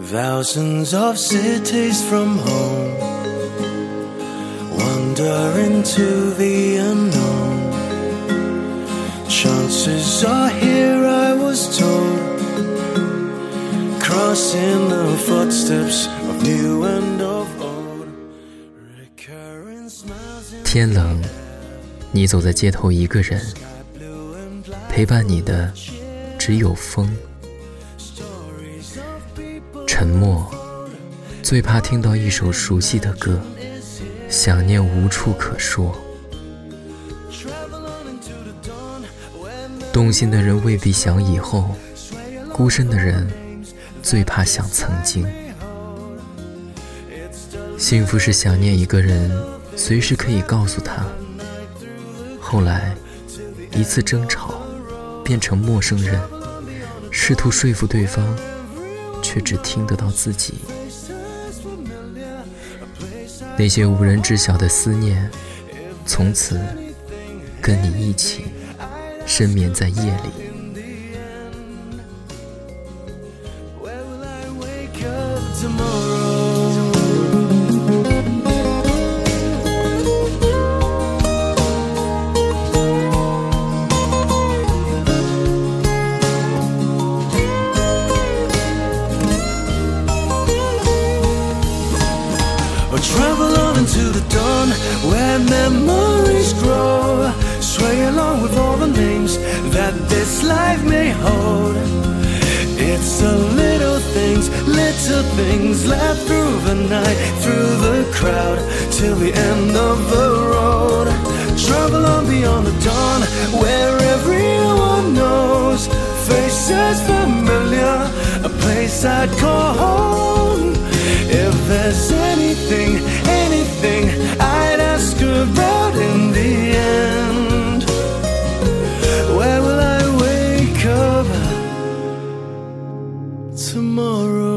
Thousands of cities from home wander into the unknown. Chances are here, I was told, crossing the footsteps of new and of old. Recurring smiles in 天冷，你走在街头一个人，blue and black 陪伴你的只有风。沉默，最怕听到一首熟悉的歌，想念无处可说。动心的人未必想以后，孤身的人最怕想曾经。幸福是想念一个人，随时可以告诉他。后来，一次争吵变成陌生人，试图说服对方，却只听得到自己。那些无人知晓的思念，从此跟你一起深眠在夜里。Tomorrow? Or travel on into the dawn where memories grow. Sway along with all the names that this life may hold. It's the little things, little things left through the night, through the crowd, till the end of the road. Travel on beyond the dawn, where everyone knows. Faces familiar, a place I'd call home. tomorrow.